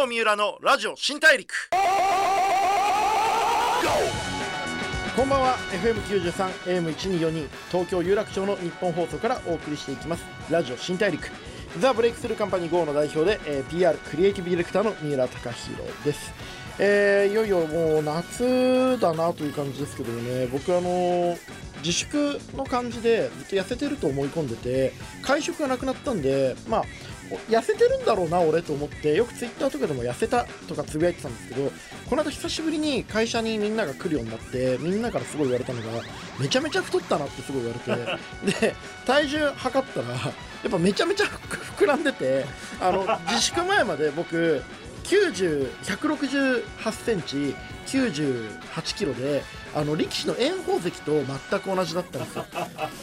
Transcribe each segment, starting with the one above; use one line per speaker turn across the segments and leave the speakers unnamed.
郷三浦のラジオ新大陸。こんばんは。FM93 AM1242 東京有楽町の日本放送からお送りしていきます。ラジオ新大陸。ザ・ブレイクスルーカンパニー GO の代表で、えー PR クリエイティブディレクターの三浦貴大です、えーいよいよもう夏だなという感じですけどね。僕あの自粛の感じでずっと痩せてると思い込んでて会食がなくなったんでまあ痩せてるんだろうな俺と思ってよくツイッターとかでも痩せたとかつぶやいてたんですけどこの間久しぶりに会社にみんなが来るようになってみんなからすごい言われたのがめちゃめちゃ太ったなってすごい言われて で体重測ったらやっぱめちゃめちゃ膨らんでてあの自粛前まで僕90 168センチ98キロであの力士の炎鵬関と全く同じだったんですよ。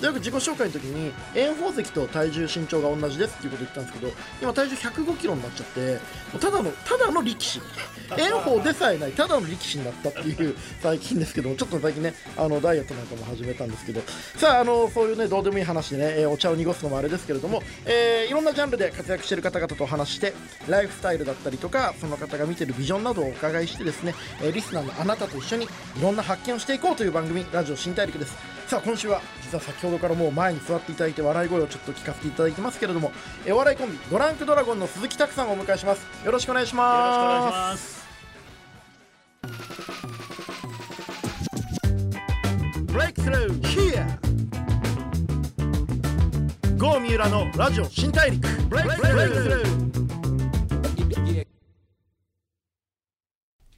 でよく自己紹介の時に炎鵬関と体重身長が同じですっていうこと言ったんですけど今体重105キロになっちゃってただのただの力士炎鵬でさえないただの力士になったっていう最近ですけどちょっと最近ねあのダイエットなんかも始めたんですけど。さああのそういうねどうでもいい話でね、えお茶を濁すのもあれですけれども、えーいろんなジャンルで活躍してる方々とお話してライフスタイルだったりとかその方が見てるビジョンなどをお伺いしてですね、えリスナーのあなたと一緒にいろんな発見をしていこうという番組ラジオ新大陸です。さあ今週は実は先ほどからもう前に座っていただいて笑い声をちょっと聞かせていただいてますけれども、えーお笑いコンビドランクドラゴンの鈴木拓さんをお迎えします。よろしくお願いし
よろしくお願いし
ます。
ます。
ブレイクスルー Here! 郷三浦のラジオ新大陸。ブレイクスルー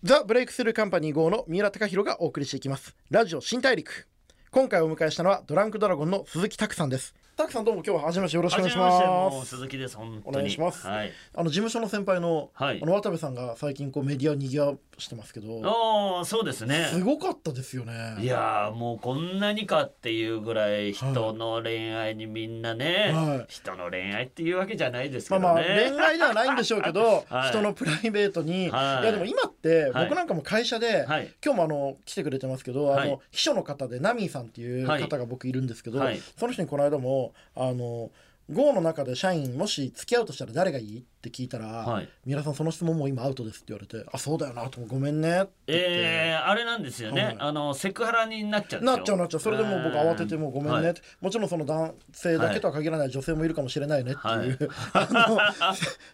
ザ・ブレイクスルーカンパニー GO の三浦貴大がお送りしていきます。ラジオ新大陸。今回お迎えしたのはドランクドラゴンの鈴木拓さんです。拓さんどうも今日は初めましてよろしくお願いし
ま
す。
鈴木です本当に。
お願いします。
はい。
あの事務所の先輩の,、
はい。
あの渡部さんが最近こうメディアにぎわしてますけど
ああそうですね。
すごかったですよね。
いやーもうこんなにかっていうぐらい人の恋愛にみんなね、
はい。
人の恋愛っていうわけじゃないですけ
まあまあ
どね。
恋愛ではないんでしょうけど、
はい。
人のプライベートに、
はい。
い、やでも今って
はい
僕なんかも会社で、
はい。
今日もあの来てくれてますけど、
はい。
あの秘書の方でナミーさんっていう方が僕いるんですけど、
はい。
その人にこの間もあの GO の中で社員もし付き合うとしたら誰がいいって聞いたら
はい「
皆さんその質問もう今アウトです」って言われて「あそうだよな」とごめんね」って言って。
えー、あれなんですよね、
はい
あのセクハラになっちゃう
なっちゃうなっちゃう。それでもう僕慌ててもうごめんね
はい。
って、もちろんその男性だけとは限らない女性もいるかもしれないねっていう、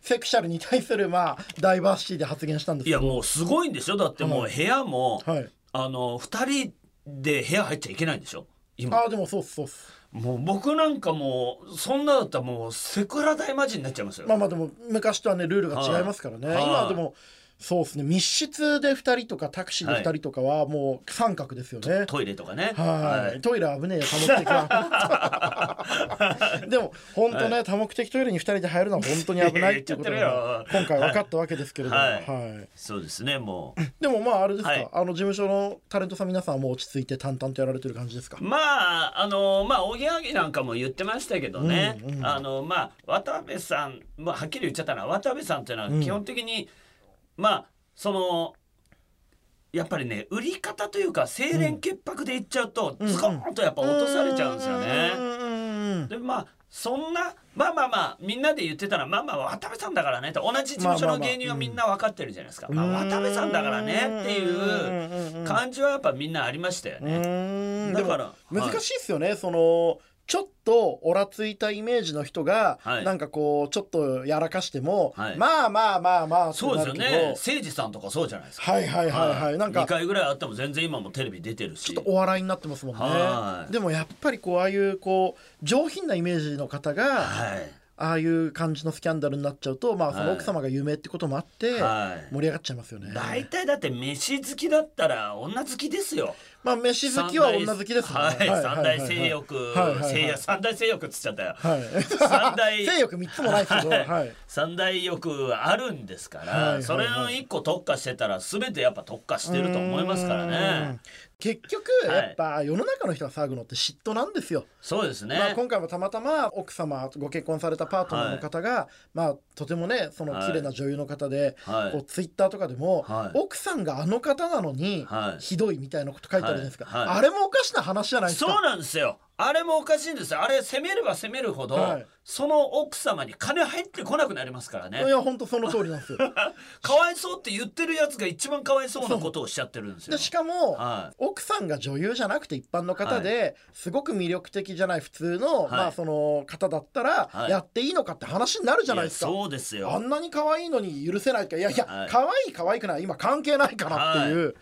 セセクシャルに対するまあダイバーシティで発言したんですけど
いやもうすごいんでしょだってもう部屋も、
はい
あの二人で部屋入っちゃいけないんでしょ今。
ああでもそうそう
もう僕なんかもうそんなだったらもうセクハラ大魔人になっちゃいますよ、
まあまあでも昔とはねルールが違いますからね、
はい。
今はでもそうですね。密室で2人とかタクシーで2人とかはもう三角ですよね、
トイレとかね。
はい、トイレは危ねえよ多目的は でも本当ね、多目的トイレに2人で入るのは本当に危ないっていうことが今回分かったわけですけれども、
はい。
はい。
そうですねも
でもまああれですか、
はい。
あの事務所のタレントさん皆さんはもう落ち着いて淡々とやられてる感じですか？
うまああのまあおぎやはぎなんかも言ってましたけどね、
うんうん
あのまあ渡部さん、まあ、はっきり言っちゃったな。渡部さんっていうのは基本的に、まあそのやっぱりね売り方というか清廉潔白で言っちゃうと、
うん。
ズコーンとやっぱ落とされちゃうんですよね。でまあそんなまあまあまあみんなで言ってたらまあまあ渡部さんだからねって同じ事務所の芸人はみんな分かってるじゃないですか、まあ渡部さんだからねっていう感じはやっぱみんなありましたよ
う
ね。だから
難しいですよね、そのちょっとオラついたイメージの人が、
はい。
なんかこうちょっとやらかしても、
はい。
まあまあまあまあ
そうですよね。誠司さんとかそうじゃないですか。
はいはいはいはい、なん
2
か
回ぐらいあっても全然今もテレビ出てるし。
ちょっとお笑いになってますもんね。
はい。
でもやっぱりこうああいうこう上品なイメージの方が、
はい。
ああいう感じのスキャンダルになっちゃうとまあその
はい
奥様が有名ってこともあって、
はい。
盛り上がっちゃいますよね。
大体だって飯好きだったら女好きですよ。
まあ飯好きは女好きですね。
はい、三大性欲、三大性欲っつっちゃったよ。
はい。
三大
性欲3つもないですけど、はい、
三大欲あるんですから、
はいはいはい。
それの一個特化してたら全てやっぱ特化してると思いますからね。
結局
はい。
やっぱ世の中の人が騒ぐのって嫉妬なんですよ、
そうですね。
まあ、今回もたまたま奥様ご結婚されたパートナーの方が、まあとてもねその
はい
綺麗な女優の方で、
はい。
こうツイッターとかでも、
はい。
奥さんがあの方なのに、
はい。
ひどいみたいなこと書いたりるじゃないですか、
はい。はい
あれもおかしな話じゃないですか。
そうなんですよ。あれもおかしいんですよ。あれ攻めれば攻めるほど、
はい。
その奥様に金入ってこなくなりますからね。
いや本当その通りなんですよ。
かわいそうって言ってるやつが一番かわいそうなことをしちゃってるんですよ。
でしかも、
は
奥さんが女優じゃなくて一般の方で、すごく魅力的じゃない普通の、
はい。
まあその方だったら、
はい。
やっていいのかって話になるじゃないですか。
そうですよ。
あんなに可愛いのに許せないかいやいや、
はい。
可愛い可愛くない今関係ないからっていう、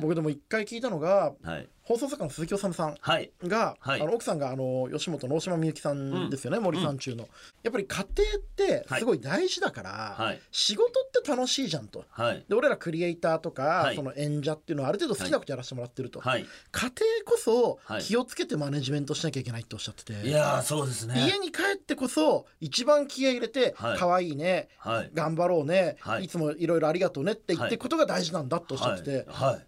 僕でも一回聞いたのが
はい。
放送作家の鈴木治さん
はい。
が、
はい。
あの奥さんがあの吉本の大島みゆきさんですよね、森さん中の、やっぱり家庭ってすごい大事だから、
はい。
仕事って楽しいじゃんと。
はい。
で俺らクリエイターとか、
はい。
その演者っていうのはある程度好きなことやらせてもらってると、
はい。
家庭こそ
はい。
気をつけてマネジメントしなきゃいけないっておっしゃってて、
いやーそうですね。
家に帰ってこそ一番気合い入れて、
はい。
可愛い
い。
頑張ろうね、
はい。
い、つもいろいろありがとうねって言ってことが大事なんだっておっしゃってて、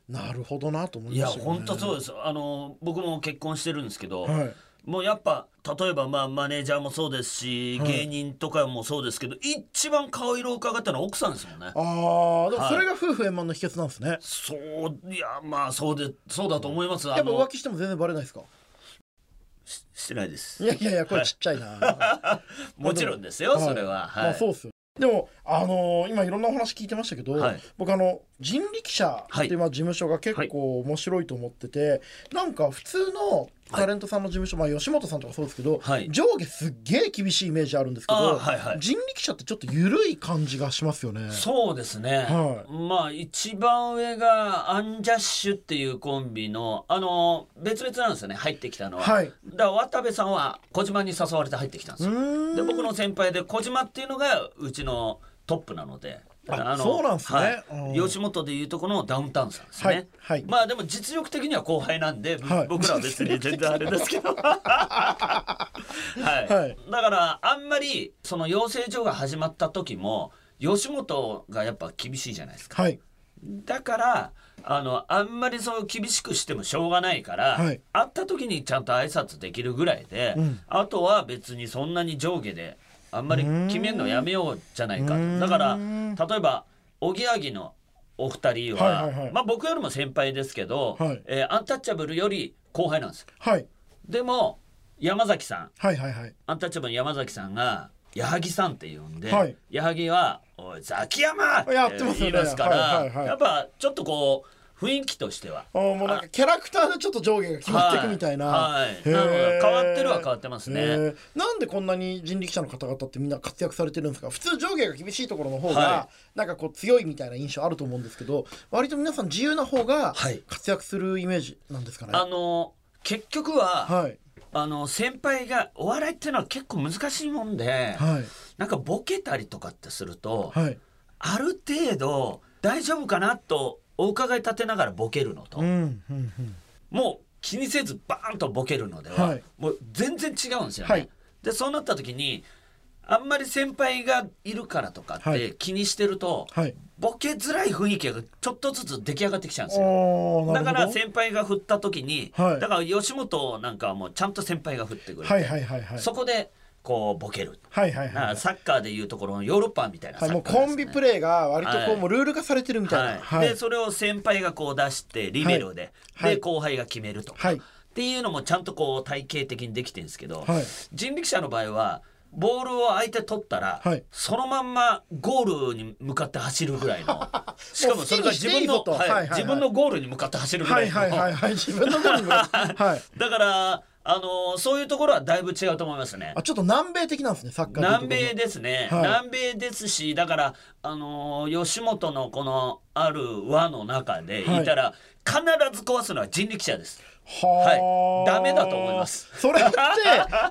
なるほどなと思い
いや
ましたよね。
本当そうですあの僕も結婚してるんですけど、
はい。
もうやっぱ例えばまあマネージャーもそうですし、
はい。
芸人とかもそうですけど一番顔色を伺ったのは奥さんですもんね。
ああでも
はい。
それが夫婦円満の秘訣なんですね。
そういやまあそうでそうだと思います。あ
やっぱ
の
浮気しても全然バレないですか？
ししてないです。
いやいやいやこれちっちゃいな。
もちろんですよ、それは。はい、
まあそうっすよ。でもあのー今いろんなお話聞いてましたけど、
はい。
僕あの人力車ってい。うまあ事務所が結
はい
構面白いと思ってて、なんか普通のタレントさんの事務所、まあ吉本さんとかそうですけど、
はい。
上下すっげえ厳しいイメージあるんですけ
あ
ど、
ーはいはい。
人力車ってちょっと緩い感じがしますよね。
そうですね、
は
まあ一番上がアンジャッシュっていうコンビのあの別々なんですよね入ってきたのは、
はい。
だから渡部さんは小島に誘われて入ってきたんですよで僕の先輩で小島っていうのがうちのトップなので
あそうなんですね。
はい。
うん。
吉本でいうとこのダウンタウンさんですね、
はいはい。
まあでも実力的には後輩なんで、
はい。
僕らは別に。全然あれですけど。はい、
はい。
だからあんまりその養成所が始まった時も吉本がやっぱ厳しいじゃないですか。
はい。
だからあのあんまりそう厳しくしてもしょうがないから、
はい。
会った時にちゃんと挨拶できるぐらいで、
うん。
あとは別にそんなに上下であんまり決めるのやめようじゃないかだから例えばおぎやはぎのお二人は、
はいはいはい。
まあ、僕よりも先輩ですけど、
はい。
えーアンタッチャブルより後輩なんです。よ
はい。
でも山崎さん。
はいはいはい。
アンタッチャブルの山崎さんが矢作さんって呼んで、
はい。
矢作は「おいザキヤマ!」って言いますから、
はいはいはい。
やっぱちょっとこう雰囲気としては。
あーもうなんかキャラクターでちょっと上下が決まっていくみたいな、
はい。はいなので変わってるは変わってますね。
なんでこんなに人力車の方々ってみんな活躍されてるんですか？普通上下が厳しいところの方が、
は
なんかこう強いみたいな印象あると思うんですけど割と皆さん自由な方が
はい。
活躍するイメージなんですかね？
あの結局は、
はい。
あの先輩がお笑いっていうのは結構難しいもんで、
はい。
なんかボケたりとかってすると、
はい。
ある程度大丈夫かなとお伺い立てながらボケるのと、
うんうんうん。
もう気にせずバーンとボケるのでは、
はい。
もう全然違うんですよね。
はい。
でそうなった時にあんまり先輩がいるからとかっ
はい。
て気にしてると、
はい。
ボケづらい雰囲気がちょっとずつ出来上がってきちゃうんですよ。だから先輩が振った時に、
はい。
だから吉本なんかはもうちゃんと先輩が振ってくれて、
はいはいはいはい。
そこでこうボケる、
はいはいはい
サッカーでいうところのヨーロッパみたいなサ
はい、もうコンビプレーが割とこう、
はい。
もうルール化されてるみたいな、
はい。
はい。
でそれを先輩がこう出してリベロで、
はい。
で後輩が決めると。っていうのもちゃんとこう体系的にできてるんですけど、
はい。
人力車の場合はボールを相手取ったら、
はい。
そのまんまゴールに向かって走るぐらいの。しかもそれが自分の、自分のゴールに向かって走るぐらの、
はいいはいはいはい。自分のゴールに はい。
だからあのそういうところはだいぶ違うと思いますね。
あ。ちょっと南米的なんですねサッカー
南米ですね、
はい。
南米ですしだからあのー吉本のこのある輪の中でい。たら、必ず壊すのは人力車です。
は
はい。ダメだと思います。
それって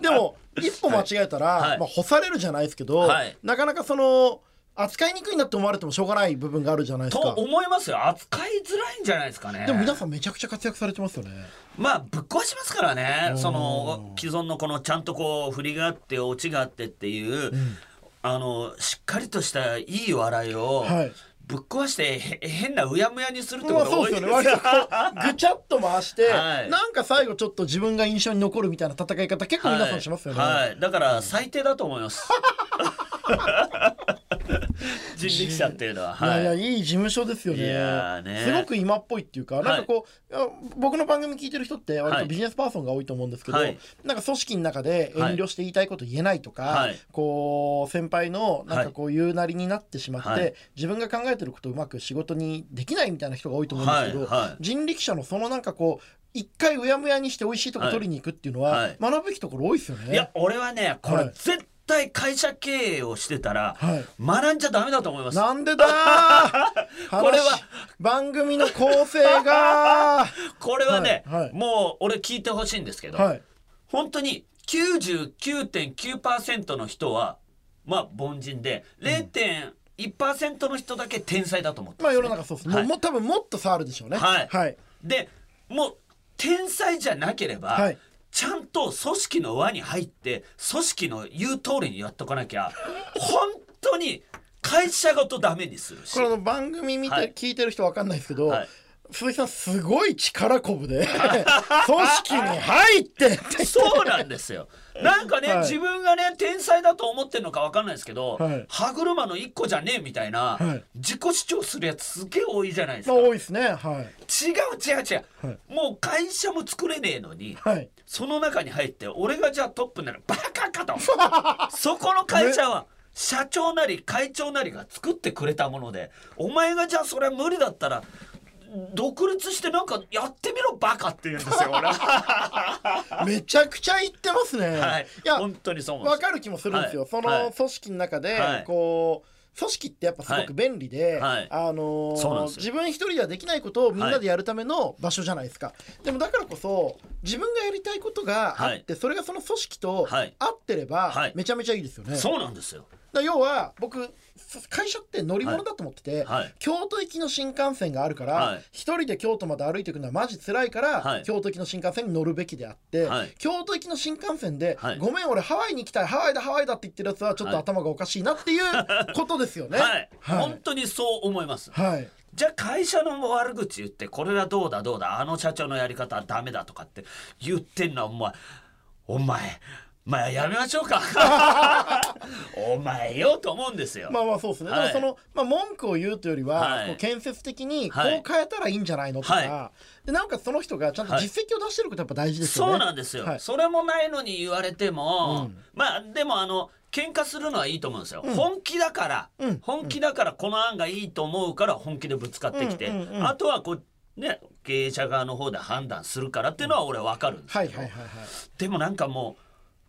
でも 一歩間違えたら、
はい。
まあ、干されるじゃないですけど、
はい。
なかなかその扱いにくいなって思われてもしょうがない部分があるじゃないです
と
か
思いますよ。扱いづらいんじゃないですかね。
でも皆さんめちゃくちゃ活躍されてますよね。
まあぶっ壊しますからね。
うん。
その既存のこのちゃんとこう振りがあってオチがあってっていう、あのしっかりとしたいい笑いを、
はい。
ぶっ壊してへ変なうやむやにするって
まあ
ことが多いです
よ。ねぐちゃっと回して、
はい。
なんか最後ちょっと自分が印象に残るみたいな戦い方結構皆さんしますよね、
はい、はい。だから最低だと思います。人力車っていうのは、
い、やいや
はい。
いい事務所ですよね。
ね。
すごく今っぽいっていうか、なんかこうあ僕の番組聞いてる人って割とビジネスパーソンが多いと思うんですけど、
はい。
なんか組織の中で遠慮して言いたいこと言えないとか、
はい。
こう先輩のなんかこう言うなりになってしまって、
はい。
自分が考えてることをうまく仕事にできないみたいな人が多いと思うんですけど、
はい。はい。
人力車のそのなんかこう一回うやむやにして美味しいとこ取りに行くっていうのは、
はい。
学ぶべきところ多いですよね。
いや俺はねこ
はい。
れ絶対会社経営をしてたら
はい。
学んじゃダメだと思います。
なんでだー。
これは
話番組の構成が。
これはね、
はいはい。
もう俺聞いてほしいんですけど、
はい。
本当に99.9%の人はまあ凡人で0.1%の人だけ天才だと思って
まあ世の中そうです、
はい。
もう多分もっと差あるでしょうね。
はい。
はい。
でもう天才じゃなければ、
はい
と組織の輪に入って組織の言う通りにやっとかなきゃ本当に会社ごとダメにするし。
この番組見て、
はい。
聞いてる人わかんないですけど、
はい
鈴木さんすごい力こぶで 組織に入ってって。
そうなんですよ。なんかね、
はい。
自分がね天才だと思ってるのかわかんないですけど、
はい。
歯車の一個じゃねえみたいな、
はい。
自己主張するやつすげえ多いじゃないです
ま
か。
多いですね。はい。
違う違う、
はい。
もう会社も作れねえのに、
はい。
その中に入って俺がじゃあトップならバカかと。そこの会社は社長なり会長なりが作ってくれたものでお前がじゃあそれは無理だったら独立してなんかやってみろバカって言うんですよ俺は。
めちゃくちゃ言ってますね、
はい、
いや
本当にそう
わかる気もするんですよ、そ
はい。はい。
の組織の中で、
はい。
こう組織ってやっぱすごく便利で、
はい。
あの自分一人ではできないことをみんなでやるための場所じゃないですか、でもだからこそ自分がやりたいことがあって、それがその組織と
はい。
合ってれば、
はい。
めちゃめちゃいいですよね、
そうなんですよ。
だ要は僕会社って乗り物だと思ってて、
はい。
京都行きの新幹線があるから
はい。
一、人で京都まで歩いていくのはマジ辛いから、
はい。
京都行きの新幹線に乗るべきであって、
はい。
京都行きの新幹線で、
はい。
ごめん俺ハワイに行きたいハワイだハワイだって言ってるやつはちょっと
はい。
頭がおかしいなっていうことですよね。
本当にそう思います。
はい。
じゃあ会社の悪口言ってこれはどうだどうだあの社長のやり方はダメだとかって言ってんのはお前お前まあやめましょうか。お前よと思うんですよ。
まあまあそうですね、
はい。
その、まあ、文句を言うというよりは、
はい。
こう建設的にこう
はい
変えたらいいんじゃないのとか、
は
でなおかつその人がちゃんと実績を出してることやっぱ大事ですよね。
そうなんですよ、
はい。
それもないのに言われても、
うん。
まあでもあの喧嘩するのはいいと思うんですよ、
うん。
本気だから、
うん。
本気だからこの案がいいと思うから本気でぶつかってきて、
うんうんうん
あとはこうね経営者側の方で判断するからっていうのは俺わかるんですけど、
はいはいはいはい。
でもなんかもう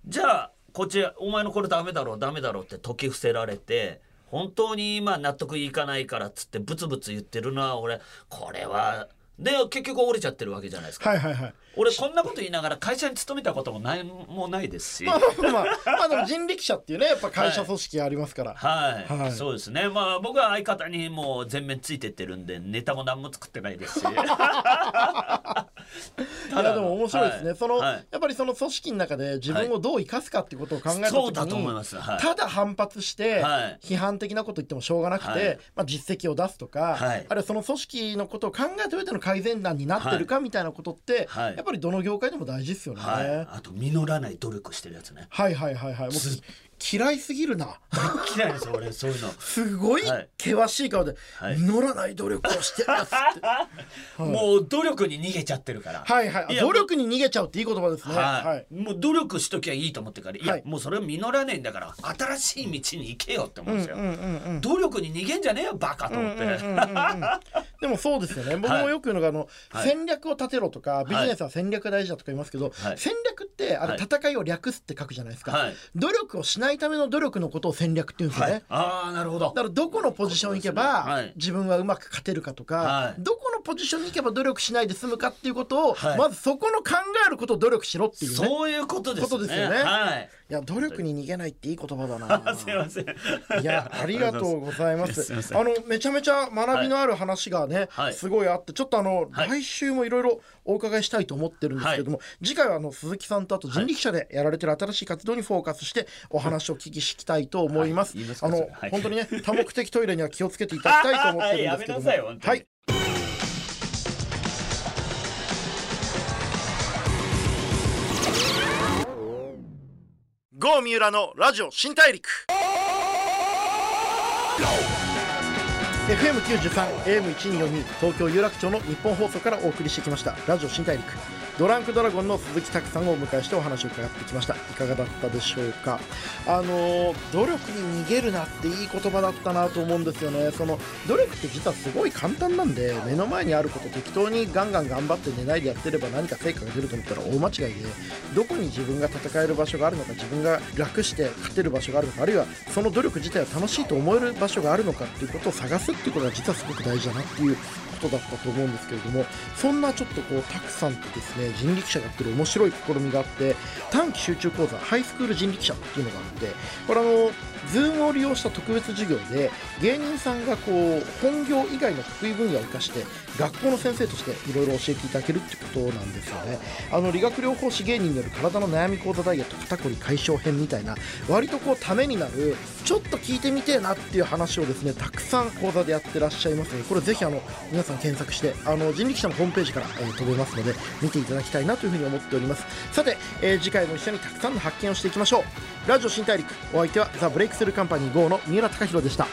じゃあこっちお前のこれダメだろうダメだろうって解き伏せられて本当にまあ納得いかないからっつってブツブツ言ってるのは俺これはで結局折れちゃってるわけじゃないですか、
はいはいはい。
俺こんなこと言いながら会社に勤めたこともないもうないですし。
ま あまあまあ、まあでも人力車っていうねやっぱ会社組織ありますから。
はい、
はい。
そうですね。まあ僕は相方にもう全面ついてってるんでネタも何も作ってないですし。
いやでも面白いですね、
はい
その、
はい。
やっぱりその組織の中で自分をどう生かすかってことを考えた時に、
そうだと思い
ただ反発して
はい。
批判的なこと言ってもしょうがなくて、
はい。
まあ、実績を出すとか、
はい。
あるいはその組織のことを考えた上での改善談になってるかみたいなことって、
はい。
やっぱりどの業界でも大事ですよね。
はい、あと実らない努力してるやつね。
はいはいはいはい。もう嫌いすぎるな。
嫌いです俺そういうの。
すごい
はい。
険しい顔で、
はい。
実らない努力をしてるやつって。はい。
もう努力に逃げちゃってるから。
はいはい。努力に逃げちゃうっていい言葉ですね。
はい、
はい。
もう努力しときゃいいと思ってから。いや、
はい。
もうそれは実らねえんだから新しい道に行けよって思うんですよ、
うんうんうん
努力に逃げんじゃねえよバカと思って、
うんうんうんうん でもそうですよね。僕もよく言うのがあの、
はい。
戦略を立てろとかビジネスは戦略大事だとか言いますけど、
はい。
戦略ってあれ
はい。
戦いを略すって書くじゃないですか、
はい。
努力をしないための努力のことを戦略って言うんですよね、
はい、ああなるほど。
だからどこのポジション行けば
はい。
自分はうまく勝てるかとか、
はい。
どこのポジションに行けば努力しないで済むかっていうことを、
はい。
まずそこの考えることを努力しろっていうね。
そういうことですね。
すよね。
はい。
いや努力に逃げないっていい言葉だな。
すいません。
いやありがとうございます。あのめちゃめちゃ学びのある話がね、
はい。
すごいあってちょっとあの、
はい。
来週もいろいろお伺いしたいと思ってるんですけども、次回はあの鈴木さんとあと人力車でやられてる新しい活動にフォーカスしてお話を聞きしたいと思います。あの、本当にね多目的トイレには気をつけていただきたいと思ってるんですけども、
やめなさい
ゴー。三浦のラジオ新大陸 FM93、AM1242 東京有楽町の日本放送からお送りしてきましたラジオ新大陸ドランクドラゴンの鈴木拓さんをお迎えしてお話を伺ってきました。いかがだったでしょうか？あの努力に逃げるなっていい言葉だったなと思うんですよね。その努力って実はすごい簡単なんで目の前にあること適当にガンガン頑張って寝ないでやってれば何か成果が出ると思ったら大間違いでどこに自分が戦える場所があるのか自分が楽して勝てる場所があるのかあるいはその努力自体は楽しいと思える場所があるのかっていうことを探すっていうことが実はすごく大事だなっていうことだったと思うんですけれどもそんなちょっとこうたくさんとですね人力車がやってる面白い試みがあって短期集中講座ハイスクール人力車っていうのがあってこれあの Zoom を利用した特別授業で芸人さんがこう本業以外の得意分野を生かして学校の先生としていろいろ教えていただけるってことなんですよね。あの理学療法士芸人による体の悩み講座ダイエット肩こり解消編みたいな割とこうためになるちょっと聞いてみてえなっていう話をですねたくさん講座でやってらっしゃいますのねでこれぜひあの皆さんさん検索してあの人力車のホームページから、えー飛べますので見ていただきたいなというふうに思っております。さて、えー次回も一緒にたくさんの発見をしていきましょう。ラジオ新大陸お相手はザ・ブレイクスルーカンパニー GO の三浦貴大でした。